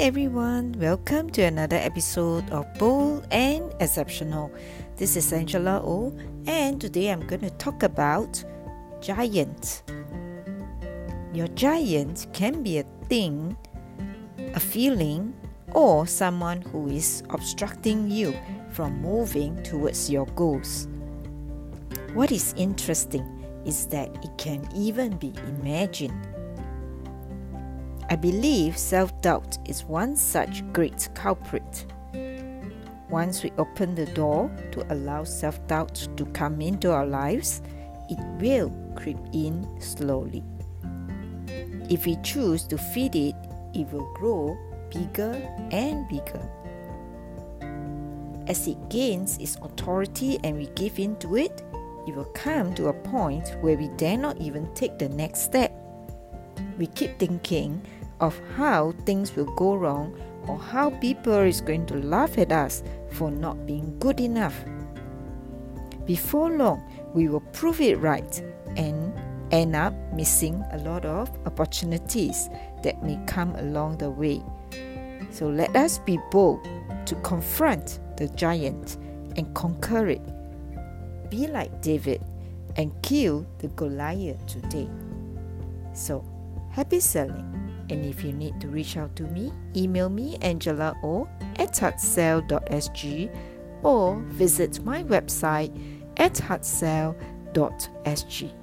everyone, welcome to another episode of Bold and Exceptional. This is Angela O, and today I'm going to talk about giant. Your giant can be a thing, a feeling, or someone who is obstructing you from moving towards your goals. What is interesting is that it can even be imagined I believe self doubt is one such great culprit. Once we open the door to allow self doubt to come into our lives, it will creep in slowly. If we choose to feed it, it will grow bigger and bigger. As it gains its authority and we give in to it, it will come to a point where we dare not even take the next step. We keep thinking of how things will go wrong or how people is going to laugh at us for not being good enough. Before long, we will prove it right and end up missing a lot of opportunities that may come along the way. So let us be bold to confront the giant and conquer it. Be like David and kill the Goliath today. So, happy selling. And if you need to reach out to me, email me angela o at heartsell.sg or visit my website at heartsell.sg.